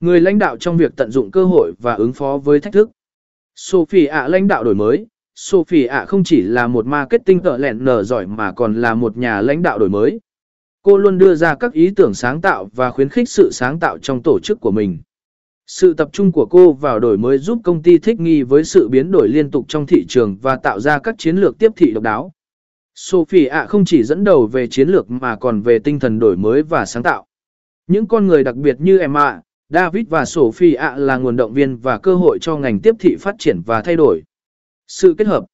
Người lãnh đạo trong việc tận dụng cơ hội và ứng phó với thách thức. Sophie ạ lãnh đạo đổi mới. Sophie ạ không chỉ là một marketing tợ lẹn nở giỏi mà còn là một nhà lãnh đạo đổi mới. Cô luôn đưa ra các ý tưởng sáng tạo và khuyến khích sự sáng tạo trong tổ chức của mình. Sự tập trung của cô vào đổi mới giúp công ty thích nghi với sự biến đổi liên tục trong thị trường và tạo ra các chiến lược tiếp thị độc đáo. Sophie ạ không chỉ dẫn đầu về chiến lược mà còn về tinh thần đổi mới và sáng tạo. Những con người đặc biệt như Emma, David và Sophie ạ là nguồn động viên và cơ hội cho ngành tiếp thị phát triển và thay đổi. Sự kết hợp